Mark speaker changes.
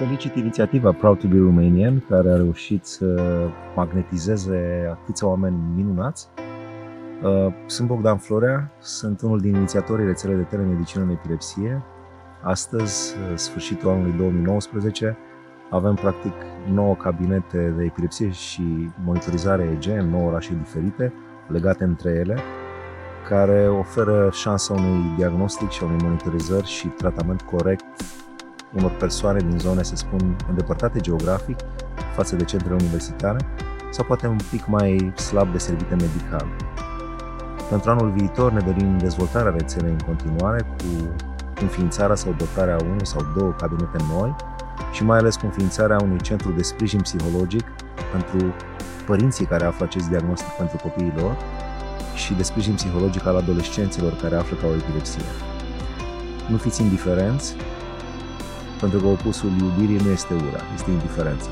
Speaker 1: Felicit inițiativa Proud to be Romanian, care a reușit să magnetizeze atâția oameni minunați. Uh, sunt Bogdan Florea, sunt unul din inițiatorii rețelei de telemedicină în epilepsie. Astăzi, uh, sfârșitul anului 2019, avem practic 9 cabinete de epilepsie și monitorizare EG în 9 orașe diferite, legate între ele, care oferă șansa unui diagnostic și a unei monitorizări și tratament corect unor persoane din zone, să spun, îndepărtate geografic față de centrele universitare sau poate un pic mai slab deservite medical. Pentru anul viitor ne dorim dezvoltarea rețelei în continuare cu înființarea sau dotarea unul sau două cabinete noi și mai ales cu înființarea unui centru de sprijin psihologic pentru părinții care află acest diagnostic pentru copiii lor și de sprijin psihologic al adolescenților care află ca o epilepsie. Nu fiți indiferenți, pentru că opusul iubirii nu este ura, este indiferența.